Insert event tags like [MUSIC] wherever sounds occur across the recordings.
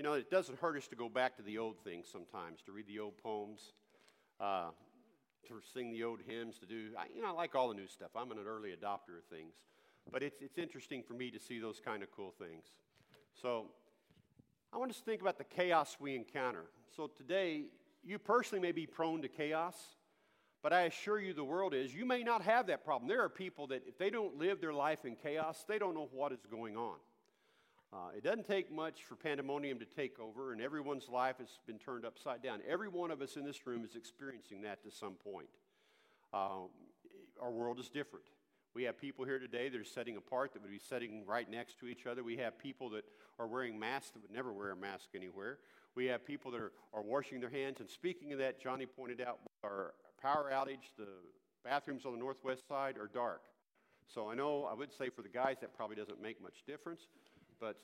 You know, it doesn't hurt us to go back to the old things sometimes, to read the old poems, uh, to sing the old hymns, to do, I, you know, I like all the new stuff. I'm an early adopter of things. But it's, it's interesting for me to see those kind of cool things. So I want us to think about the chaos we encounter. So today, you personally may be prone to chaos, but I assure you the world is. You may not have that problem. There are people that if they don't live their life in chaos, they don't know what is going on. Uh, it doesn't take much for pandemonium to take over, and everyone's life has been turned upside down. Every one of us in this room is experiencing that to some point. Uh, our world is different. We have people here today that are setting apart that would be sitting right next to each other. We have people that are wearing masks that would never wear a mask anywhere. We have people that are, are washing their hands. And speaking of that, Johnny pointed out our power outage, the bathrooms on the northwest side are dark. So I know I would say for the guys that probably doesn't make much difference, but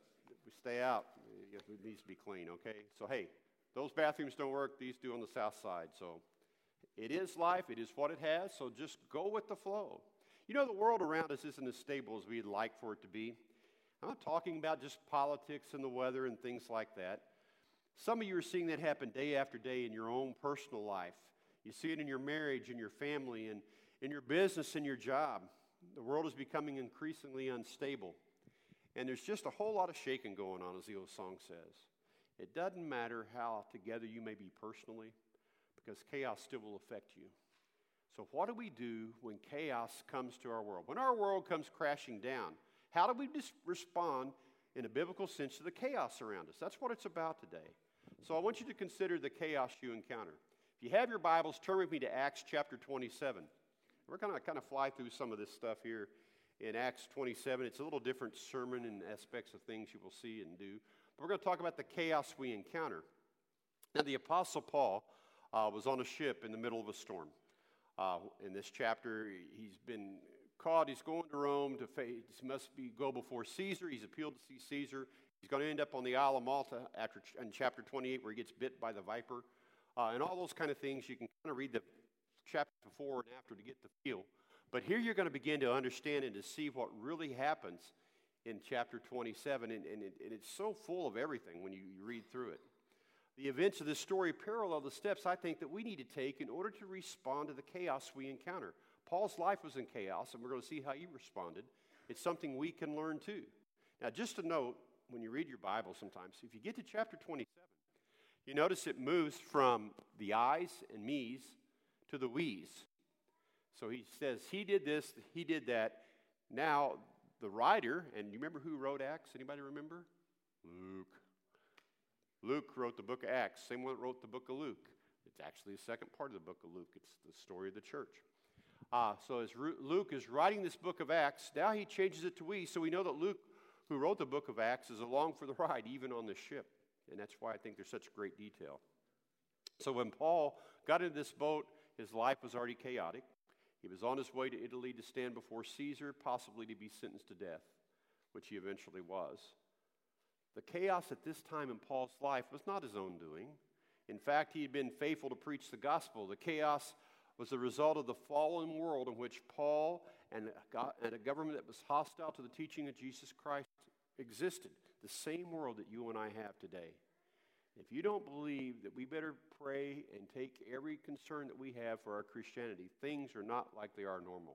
we stay out. It needs to be clean, okay? So hey, those bathrooms don't work, these do on the south side. So it is life, it is what it has, so just go with the flow. You know, the world around us isn't as stable as we'd like for it to be. I'm not talking about just politics and the weather and things like that. Some of you are seeing that happen day after day in your own personal life. You see it in your marriage, in your family, and in your business, and your job. The world is becoming increasingly unstable. And there's just a whole lot of shaking going on, as the old song says. It doesn't matter how together you may be personally, because chaos still will affect you. So, what do we do when chaos comes to our world? When our world comes crashing down, how do we dis- respond in a biblical sense to the chaos around us? That's what it's about today. So, I want you to consider the chaos you encounter. If you have your Bibles, turn with me to Acts chapter 27. We're going to kind of fly through some of this stuff here in Acts 27. It's a little different sermon and aspects of things you will see and do. But we're going to talk about the chaos we encounter. Now, the Apostle Paul uh, was on a ship in the middle of a storm. Uh, in this chapter, he's been caught. He's going to Rome to face. He must be go before Caesar. He's appealed to see Caesar. He's going to end up on the Isle of Malta after in chapter 28, where he gets bit by the viper, uh, and all those kind of things. You can kind of read the chapter before and after to get the feel. But here you're going to begin to understand and to see what really happens in chapter 27, and, and, it, and it's so full of everything when you, you read through it. The events of this story parallel the steps I think that we need to take in order to respond to the chaos we encounter. Paul's life was in chaos, and we're going to see how he responded. It's something we can learn too. Now, just a note, when you read your Bible sometimes, if you get to chapter 27, you notice it moves from the I's and me's to the we's. So he says, he did this, he did that. Now, the writer, and you remember who wrote Acts? Anybody remember? Luke. Luke wrote the book of Acts, same one that wrote the book of Luke. It's actually the second part of the book of Luke, it's the story of the church. Uh, so as Luke is writing this book of Acts, now he changes it to we, so we know that Luke, who wrote the book of Acts, is along for the ride, even on the ship. And that's why I think there's such great detail. So when Paul got into this boat, his life was already chaotic. He was on his way to Italy to stand before Caesar, possibly to be sentenced to death, which he eventually was. The chaos at this time in Paul's life was not his own doing. In fact, he had been faithful to preach the gospel. The chaos was the result of the fallen world in which Paul and a government that was hostile to the teaching of Jesus Christ existed. The same world that you and I have today. If you don't believe that we better pray and take every concern that we have for our Christianity, things are not like they are normally.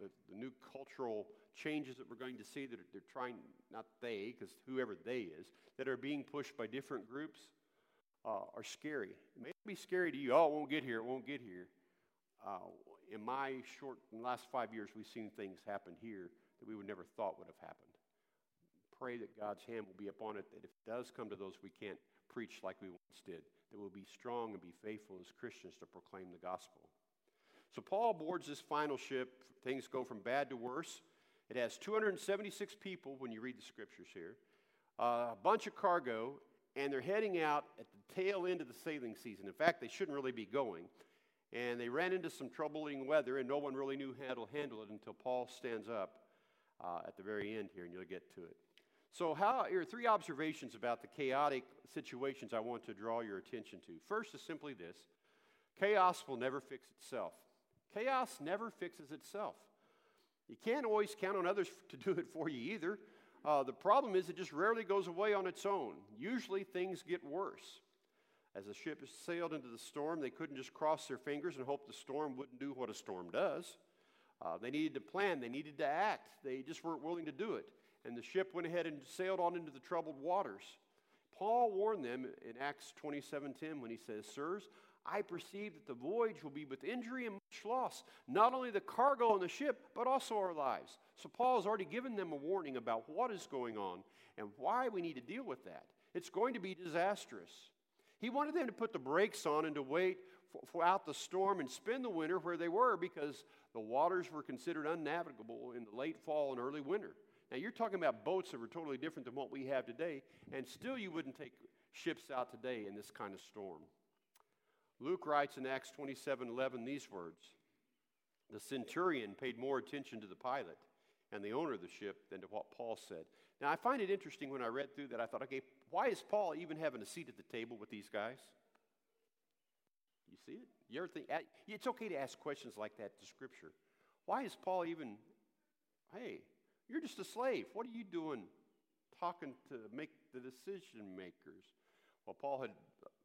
The, the new cultural changes that we're going to see that are, they're trying, not they, because whoever they is, that are being pushed by different groups uh, are scary. It may be scary to you. Oh, it won't get here, it won't get here. Uh, in my short, in last five years, we've seen things happen here that we would never thought would have happened. Pray that God's hand will be upon it, that if it does come to those we can't preach like we once did, that we'll be strong and be faithful as Christians to proclaim the gospel. So Paul boards this final ship. Things go from bad to worse. It has 276 people when you read the scriptures here, uh, a bunch of cargo, and they're heading out at the tail end of the sailing season. In fact, they shouldn't really be going. And they ran into some troubling weather, and no one really knew how to handle it until Paul stands up uh, at the very end here, and you'll get to it. So, how, here are three observations about the chaotic situations I want to draw your attention to. First is simply this chaos will never fix itself. Chaos never fixes itself. You can't always count on others to do it for you either. Uh, the problem is it just rarely goes away on its own. Usually things get worse. As the ship sailed into the storm, they couldn't just cross their fingers and hope the storm wouldn't do what a storm does. Uh, they needed to plan, they needed to act. They just weren't willing to do it. And the ship went ahead and sailed on into the troubled waters. Paul warned them in Acts 27:10 when he says, "Sirs, I perceive that the voyage will be with injury and much loss, not only the cargo on the ship, but also our lives. So Paul has already given them a warning about what is going on and why we need to deal with that. It's going to be disastrous. He wanted them to put the brakes on and to wait for out the storm and spend the winter where they were because the waters were considered unnavigable in the late fall and early winter. Now, you're talking about boats that were totally different than what we have today, and still you wouldn't take ships out today in this kind of storm. Luke writes in Acts 27 11 these words The centurion paid more attention to the pilot and the owner of the ship than to what Paul said. Now, I find it interesting when I read through that, I thought, okay, why is Paul even having a seat at the table with these guys? You see it? You ever think, it's okay to ask questions like that to Scripture. Why is Paul even, hey, you're just a slave. What are you doing talking to make the decision makers? Well, Paul had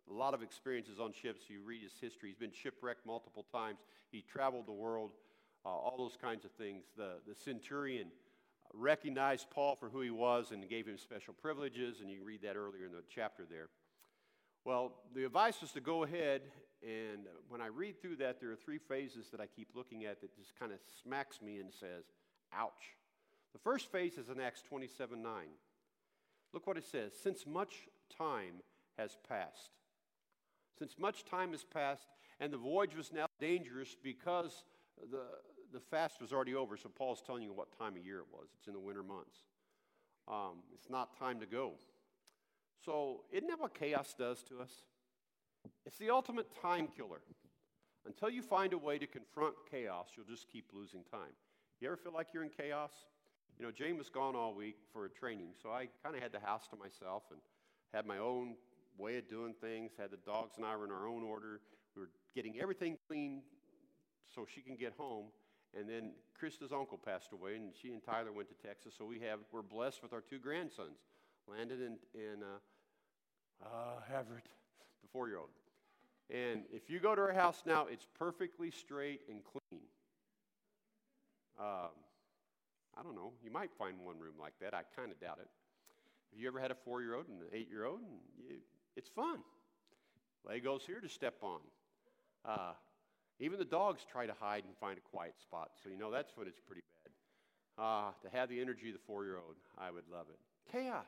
a lot of experiences on ships. You read his history. He's been shipwrecked multiple times. He traveled the world, uh, all those kinds of things. The, the centurion recognized Paul for who he was and gave him special privileges, and you read that earlier in the chapter there. Well, the advice was to go ahead, and when I read through that, there are three phases that I keep looking at that just kind of smacks me and says, ouch. The first phase is in Acts 27 9. Look what it says. Since much time has passed. Since much time has passed, and the voyage was now dangerous because the, the fast was already over. So Paul's telling you what time of year it was. It's in the winter months. Um, it's not time to go. So, isn't that what chaos does to us? It's the ultimate time killer. Until you find a way to confront chaos, you'll just keep losing time. You ever feel like you're in chaos? You know, Jane was gone all week for a training, so I kind of had the house to myself and had my own way of doing things. Had the dogs and I were in our own order. We were getting everything clean so she can get home. And then Krista's uncle passed away, and she and Tyler went to Texas. So we have we're blessed with our two grandsons, Landon and, and uh, uh, Everett, the four-year-old. And if you go to our house now, it's perfectly straight and clean. Um, I don't know. You might find one room like that. I kind of doubt it. Have you ever had a four-year-old and an eight-year-old? You, it's fun. Legos here to step on. Uh, even the dogs try to hide and find a quiet spot, so you know that's when it's pretty bad. Uh, to have the energy of the four year old, I would love it. Chaos,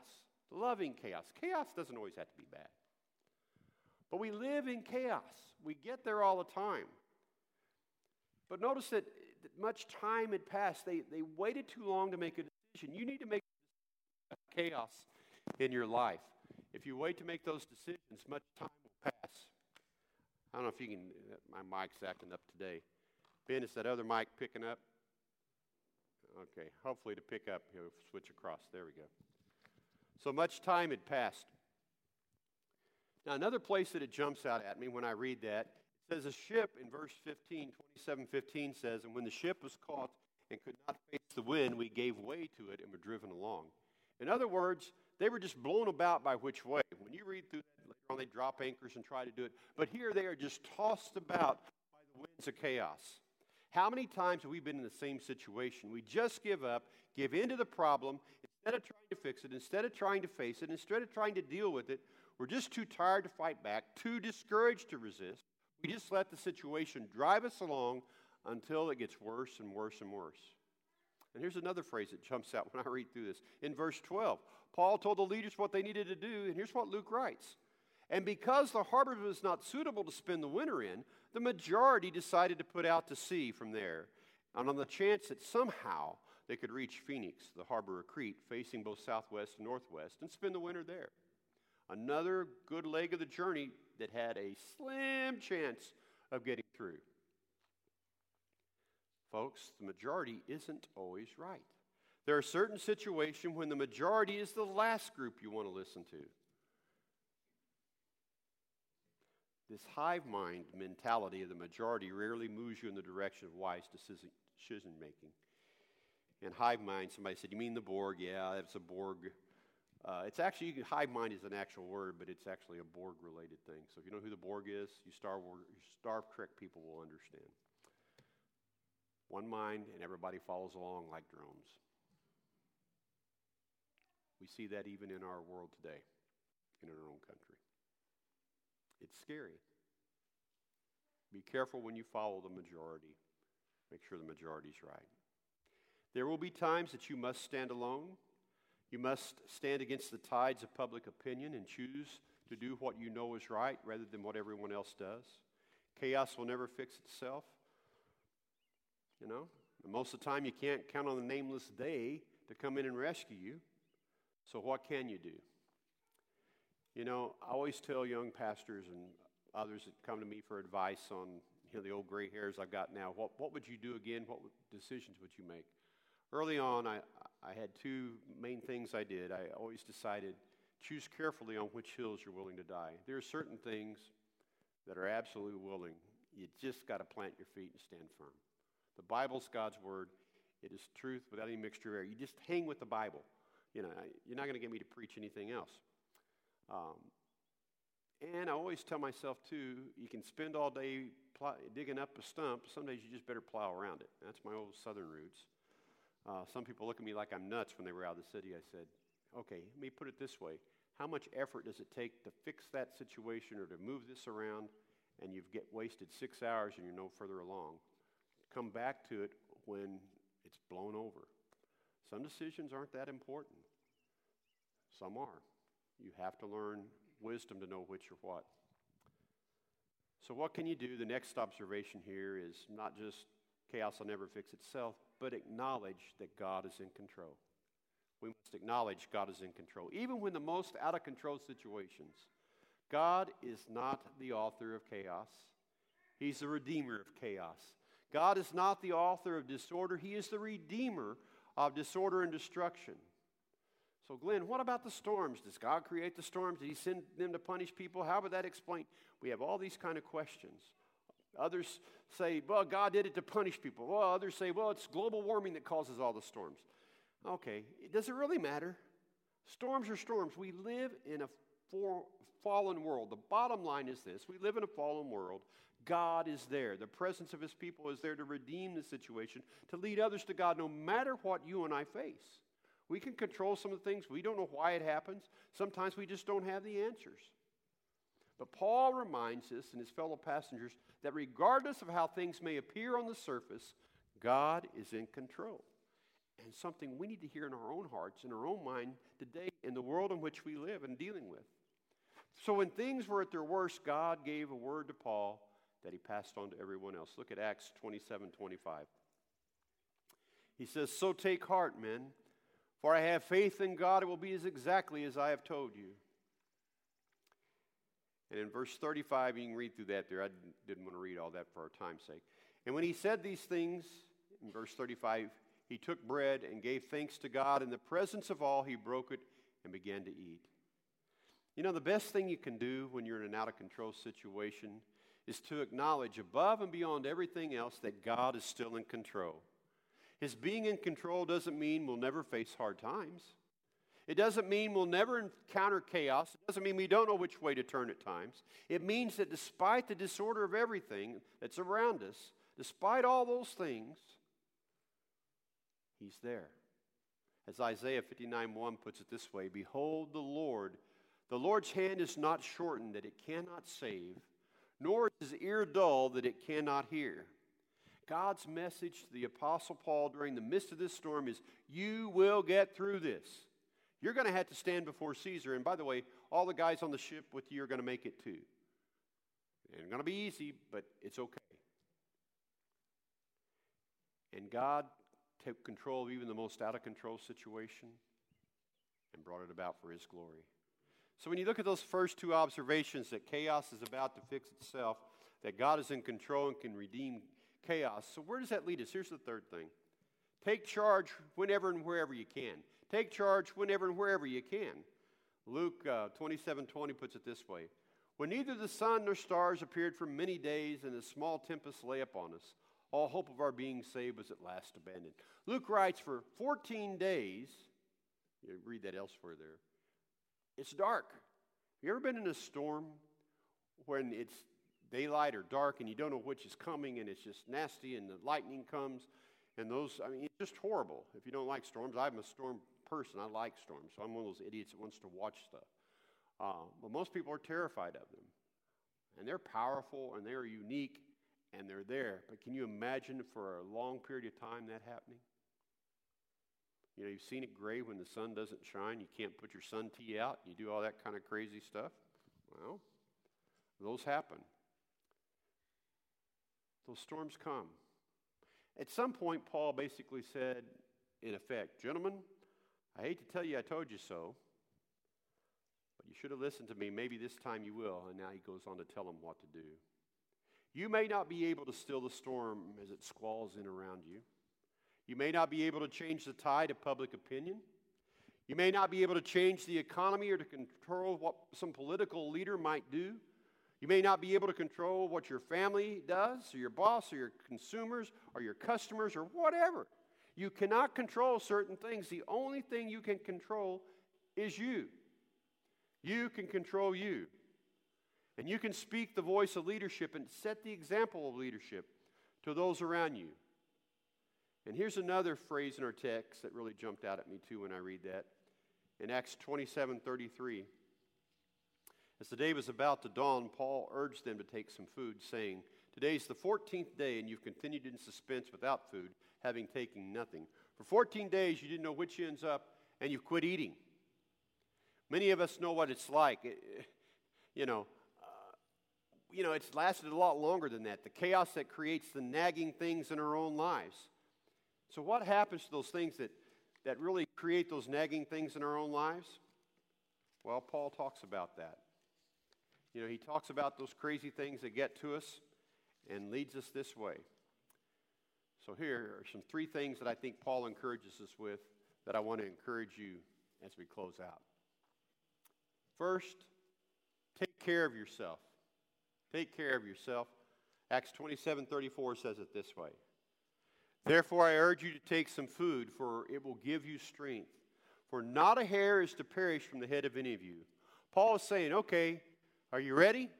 loving chaos. Chaos doesn't always have to be bad. But we live in chaos, we get there all the time. But notice that much time had passed. They, they waited too long to make a decision. You need to make chaos in your life. If you wait to make those decisions, much time will pass. I don't know if you can, my mic's acting up today. Ben, is that other mic picking up? Okay, hopefully to pick up, he'll switch across. There we go. So much time had passed. Now, another place that it jumps out at me when I read that, says a ship in verse 15, 27 15 says, And when the ship was caught and could not face the wind, we gave way to it and were driven along. In other words, they were just blown about by which way. When you read through that later on, they drop anchors and try to do it. But here they are just tossed about by the winds of chaos. How many times have we been in the same situation? We just give up, give in to the problem, instead of trying to fix it, instead of trying to face it, instead of trying to deal with it, we're just too tired to fight back, too discouraged to resist. We just let the situation drive us along until it gets worse and worse and worse. And here's another phrase that jumps out [LAUGHS] when I read through this. In verse 12, Paul told the leaders what they needed to do, and here's what Luke writes. And because the harbor was not suitable to spend the winter in, the majority decided to put out to sea from there. And on the chance that somehow they could reach Phoenix, the harbor of Crete, facing both southwest and northwest, and spend the winter there. Another good leg of the journey that had a slim chance of getting through. Folks, the majority isn't always right. There are certain situations when the majority is the last group you want to listen to. This hive mind mentality of the majority rarely moves you in the direction of wise decision making. And hive mind, somebody said, You mean the Borg? Yeah, it's a Borg. Uh, it's actually, hive mind is an actual word, but it's actually a Borg related thing. So if you know who the Borg is, you Star, Wars, Star Trek people will understand. One mind, and everybody follows along like drones. We see that even in our world today, in our own country. It's scary. Be careful when you follow the majority. Make sure the majority's right. There will be times that you must stand alone. You must stand against the tides of public opinion and choose to do what you know is right rather than what everyone else does. Chaos will never fix itself. You know, and most of the time you can't count on the nameless they to come in and rescue you. So, what can you do? You know, I always tell young pastors and others that come to me for advice on you know, the old gray hairs I've got now, what, what would you do again? What decisions would you make? Early on, I, I had two main things I did. I always decided choose carefully on which hills you're willing to die. There are certain things that are absolutely willing. You just got to plant your feet and stand firm. The Bible's God's word. It is truth without any mixture of error. You just hang with the Bible. You know, you're not going to get me to preach anything else. Um, and I always tell myself, too, you can spend all day pl- digging up a stump. Some days you just better plow around it. That's my old southern roots. Uh, some people look at me like I'm nuts when they were out of the city. I said, okay, let me put it this way. How much effort does it take to fix that situation or to move this around and you've get wasted six hours and you're no further along? Come back to it when it's blown over. Some decisions aren't that important. Some are. You have to learn wisdom to know which or what. So, what can you do? The next observation here is not just chaos will never fix itself, but acknowledge that God is in control. We must acknowledge God is in control. Even when the most out of control situations, God is not the author of chaos, He's the redeemer of chaos. God is not the author of disorder, He is the redeemer of disorder and destruction. So, Glenn, what about the storms? Does God create the storms? Did He send them to punish people? How would that explain? We have all these kind of questions. Others say, well, God did it to punish people. Well, others say, well, it's global warming that causes all the storms. Okay, does it really matter? Storms are storms. We live in a for, fallen world. The bottom line is this we live in a fallen world. God is there. The presence of His people is there to redeem the situation, to lead others to God, no matter what you and I face. We can control some of the things. We don't know why it happens. Sometimes we just don't have the answers. But Paul reminds us and his fellow passengers that regardless of how things may appear on the surface, God is in control. And something we need to hear in our own hearts, in our own mind today, in the world in which we live and dealing with. So when things were at their worst, God gave a word to Paul that he passed on to everyone else. Look at Acts 27 25. He says, So take heart, men. For I have faith in God, it will be as exactly as I have told you. And in verse 35, you can read through that there. I didn't want to read all that for our time's sake. And when he said these things, in verse 35, he took bread and gave thanks to God. In the presence of all, he broke it and began to eat. You know, the best thing you can do when you're in an out of control situation is to acknowledge above and beyond everything else that God is still in control. His being in control doesn't mean we'll never face hard times. It doesn't mean we'll never encounter chaos. It doesn't mean we don't know which way to turn at times. It means that despite the disorder of everything that's around us, despite all those things, He's there. As Isaiah 59 1 puts it this way Behold the Lord, the Lord's hand is not shortened that it cannot save, nor is his ear dull that it cannot hear. God's message to the Apostle Paul during the midst of this storm is you will get through this. You're going to have to stand before Caesar. And by the way, all the guys on the ship with you are going to make it too. It ain't going to be easy, but it's okay. And God took control of even the most out of control situation and brought it about for His glory. So when you look at those first two observations that chaos is about to fix itself, that God is in control and can redeem chaos. So, where does that lead us? Here's the third thing take charge whenever and wherever you can. Take charge whenever and wherever you can. Luke uh, 27 20 puts it this way When neither the sun nor stars appeared for many days, and a small tempest lay upon us, All hope of our being saved was at last abandoned. Luke writes, For 14 days, you read that elsewhere there, it's dark. Have you ever been in a storm when it's daylight or dark and you don't know which is coming and it's just nasty and the lightning comes and those, I mean, it's just horrible. If you don't like storms, I'm a storm person. I like storms. So I'm one of those idiots that wants to watch stuff. Uh, but most people are terrified of them. And they're powerful and they're unique and they're there. But can you imagine for a long period of time that happening? You know, you've seen it gray when the sun doesn't shine. You can't put your sun tea out. You do all that kind of crazy stuff. Well, those happen. Those storms come. At some point, Paul basically said, in effect, Gentlemen, I hate to tell you I told you so, but you should have listened to me. Maybe this time you will. And now he goes on to tell them what to do. You may not be able to still the storm as it squalls in around you. You may not be able to change the tide of public opinion. You may not be able to change the economy or to control what some political leader might do. You may not be able to control what your family does, or your boss, or your consumers, or your customers, or whatever. You cannot control certain things. The only thing you can control is you. You can control you. And you can speak the voice of leadership and set the example of leadership to those around you. And here's another phrase in our text that really jumped out at me too when I read that. In Acts 27 33, as the day was about to dawn, Paul urged them to take some food, saying, Today is the 14th day, and you've continued in suspense without food, having taken nothing. For 14 days, you didn't know which ends up, and you've quit eating. Many of us know what it's like. [LAUGHS] you know, uh, you know, it's lasted a lot longer than that. The chaos that creates the nagging things in our own lives. So, what happens to those things that, that really create those nagging things in our own lives? Well, Paul talks about that. You know, he talks about those crazy things that get to us and leads us this way. So, here are some three things that I think Paul encourages us with that I want to encourage you as we close out. First, take care of yourself. Take care of yourself. Acts 27 34 says it this way Therefore, I urge you to take some food, for it will give you strength. For not a hair is to perish from the head of any of you. Paul is saying, okay, are you ready?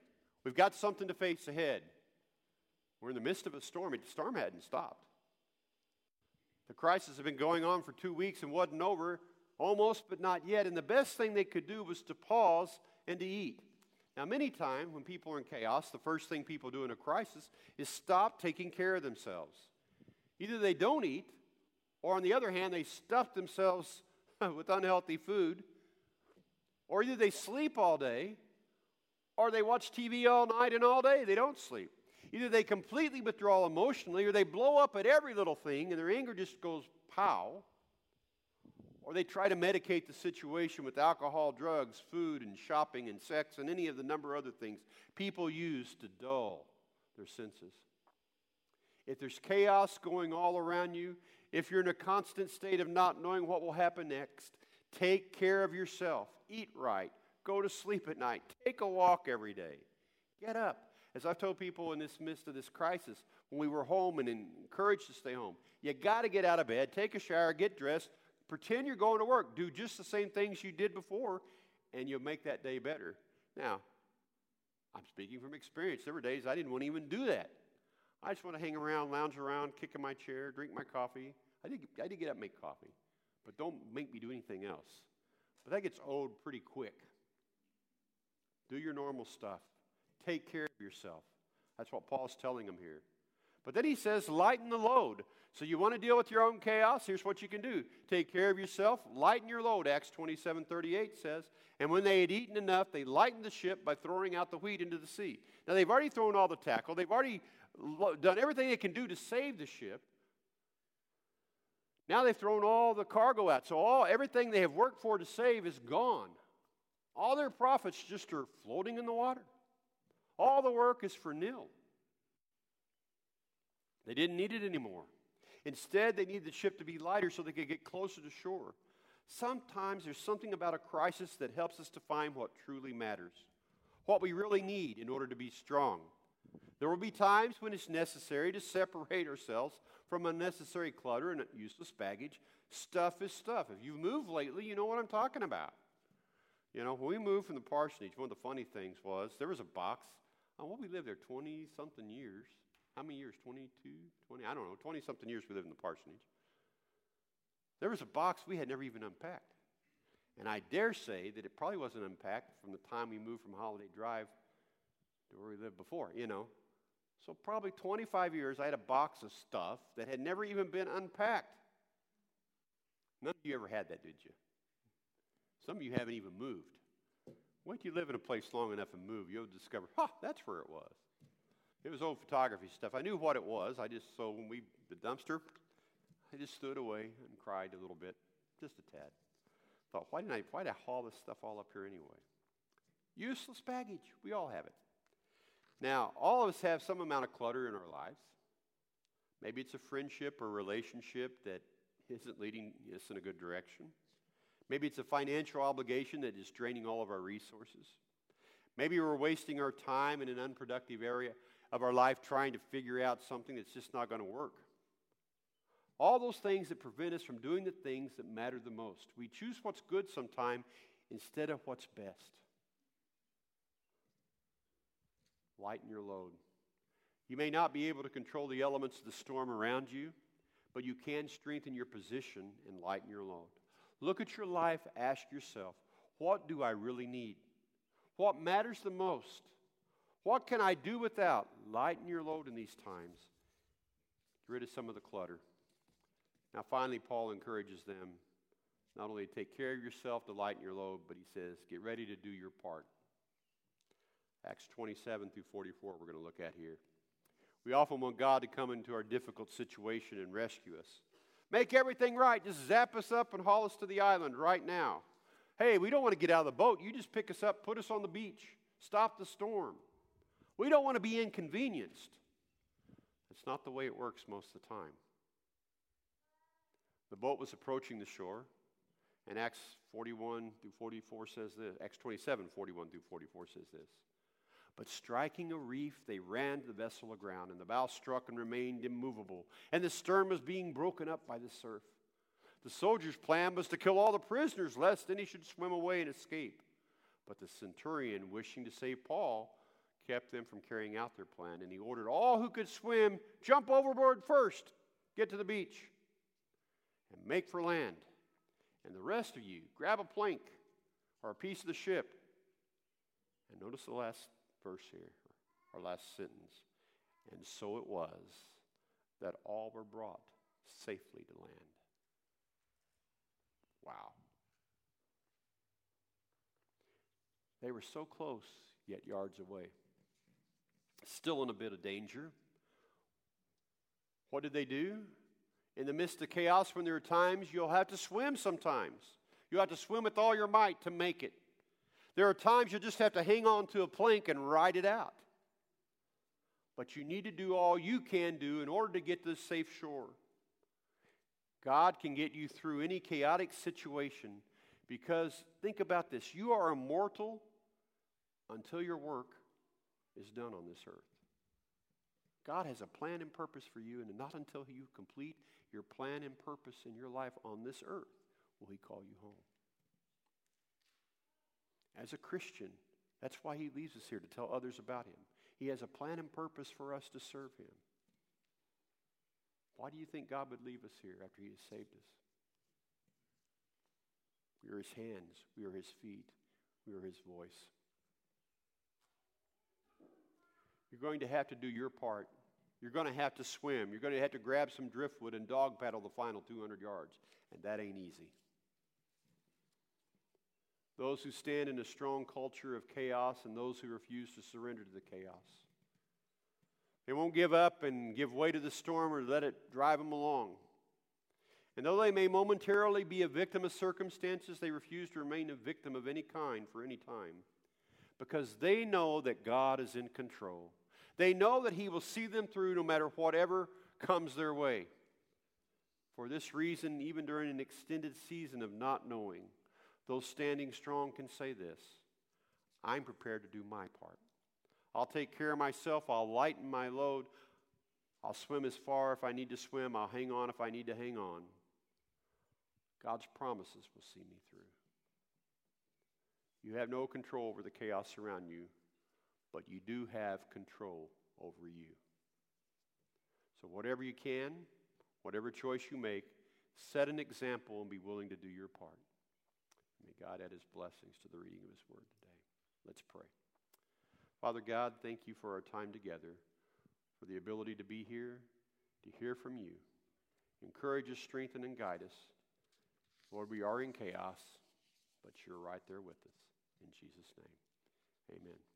We've got something to face ahead. We're in the midst of a storm. The storm hadn't stopped. The crisis had been going on for two weeks and wasn't over, almost, but not yet. And the best thing they could do was to pause and to eat. Now, many times when people are in chaos, the first thing people do in a crisis is stop taking care of themselves. Either they don't eat, or on the other hand, they stuff themselves [LAUGHS] with unhealthy food, or either they sleep all day, or they watch TV all night and all day. They don't sleep. Either they completely withdraw emotionally, or they blow up at every little thing and their anger just goes pow, or they try to medicate the situation with alcohol, drugs, food, and shopping and sex and any of the number of other things people use to dull their senses. If there's chaos going all around you, if you're in a constant state of not knowing what will happen next, take care of yourself. Eat right. Go to sleep at night. Take a walk every day. Get up. As I've told people in this midst of this crisis, when we were home and encouraged to stay home, you got to get out of bed, take a shower, get dressed, Pretend you're going to work. Do just the same things you did before, and you'll make that day better. Now, I'm speaking from experience. There were days I didn't want to even do that. I just want to hang around, lounge around, kick in my chair, drink my coffee. I did, I did get up and make coffee, but don't make me do anything else. But that gets old pretty quick. Do your normal stuff. Take care of yourself. That's what Paul's telling them here. But then he says, lighten the load. So you want to deal with your own chaos? Here's what you can do. Take care of yourself, lighten your load. Acts 27 38 says, And when they had eaten enough, they lightened the ship by throwing out the wheat into the sea. Now they've already thrown all the tackle, they've already done everything they can do to save the ship. Now they've thrown all the cargo out. So all everything they have worked for to save is gone. All their profits just are floating in the water. All the work is for nil. They didn't need it anymore. Instead, they needed the ship to be lighter so they could get closer to shore. Sometimes there's something about a crisis that helps us to find what truly matters, what we really need in order to be strong. There will be times when it's necessary to separate ourselves from unnecessary clutter and useless baggage. Stuff is stuff. If you've moved lately, you know what I'm talking about. You know, when we moved from the parsonage, one of the funny things was there was a box. Oh, well, we lived there 20 something years. How many years? 22, 20? I don't know. 20 something years we lived in the parsonage. There was a box we had never even unpacked. And I dare say that it probably wasn't unpacked from the time we moved from Holiday Drive to where we lived before, you know. So, probably 25 years, I had a box of stuff that had never even been unpacked. None of you ever had that, did you? Some of you haven't even moved. Till you live in a place long enough and move, you'll discover, ha, huh, that's where it was. It was old photography stuff. I knew what it was. I just, so when we, the dumpster, I just stood away and cried a little bit, just a tad. Thought, why didn't I, why did I haul this stuff all up here anyway? Useless baggage. We all have it. Now, all of us have some amount of clutter in our lives. Maybe it's a friendship or relationship that isn't leading us in a good direction. Maybe it's a financial obligation that is draining all of our resources. Maybe we're wasting our time in an unproductive area of our life trying to figure out something that's just not going to work. All those things that prevent us from doing the things that matter the most. We choose what's good sometime instead of what's best. Lighten your load. You may not be able to control the elements of the storm around you, but you can strengthen your position and lighten your load. Look at your life, ask yourself, what do I really need? What matters the most? What can I do without? Lighten your load in these times. Get rid of some of the clutter. Now, finally, Paul encourages them not only to take care of yourself to lighten your load, but he says, get ready to do your part. Acts 27 through 44, we're going to look at here. We often want God to come into our difficult situation and rescue us. Make everything right. Just zap us up and haul us to the island right now. Hey, we don't want to get out of the boat. You just pick us up, put us on the beach, stop the storm. We don't want to be inconvenienced. It's not the way it works most of the time. The boat was approaching the shore, and Acts 41 through 44 says this. Acts 27, 41 through 44 says this. But striking a reef, they ran the vessel aground, and the bow struck and remained immovable, and the stern was being broken up by the surf. The soldier's plan was to kill all the prisoners, lest any should swim away and escape. But the centurion, wishing to save Paul, kept them from carrying out their plan, and he ordered all who could swim jump overboard first, get to the beach and make for land. And the rest of you, grab a plank or a piece of the ship. And notice the last verse here, our last sentence. And so it was that all were brought safely to land. Wow. They were so close, yet yards away. Still in a bit of danger. What did they do? in the midst of chaos, when there are times you'll have to swim sometimes. You have to swim with all your might to make it. There are times you'll just have to hang on to a plank and ride it out. But you need to do all you can do in order to get to the safe shore. God can get you through any chaotic situation because think about this you are immortal until your work is done on this earth. God has a plan and purpose for you, and not until you complete your plan and purpose in your life on this earth will He call you home. As a Christian, that's why He leaves us here to tell others about Him. He has a plan and purpose for us to serve Him. Why do you think God would leave us here after He has saved us? We are His hands, we are His feet, we are His voice. You're going to have to do your part you're going to have to swim. You're going to have to grab some driftwood and dog paddle the final 200 yards. And that ain't easy. Those who stand in a strong culture of chaos and those who refuse to surrender to the chaos. They won't give up and give way to the storm or let it drive them along. And though they may momentarily be a victim of circumstances, they refuse to remain a victim of any kind for any time because they know that God is in control. They know that He will see them through no matter whatever comes their way. For this reason, even during an extended season of not knowing, those standing strong can say this I'm prepared to do my part. I'll take care of myself. I'll lighten my load. I'll swim as far if I need to swim. I'll hang on if I need to hang on. God's promises will see me through. You have no control over the chaos around you, but you do have control over you. So, whatever you can, whatever choice you make, set an example and be willing to do your part. God add his blessings to the reading of his word today. Let's pray. Father God, thank you for our time together, for the ability to be here, to hear from you. Encourage us, strengthen, and guide us. Lord, we are in chaos, but you're right there with us. In Jesus' name, amen.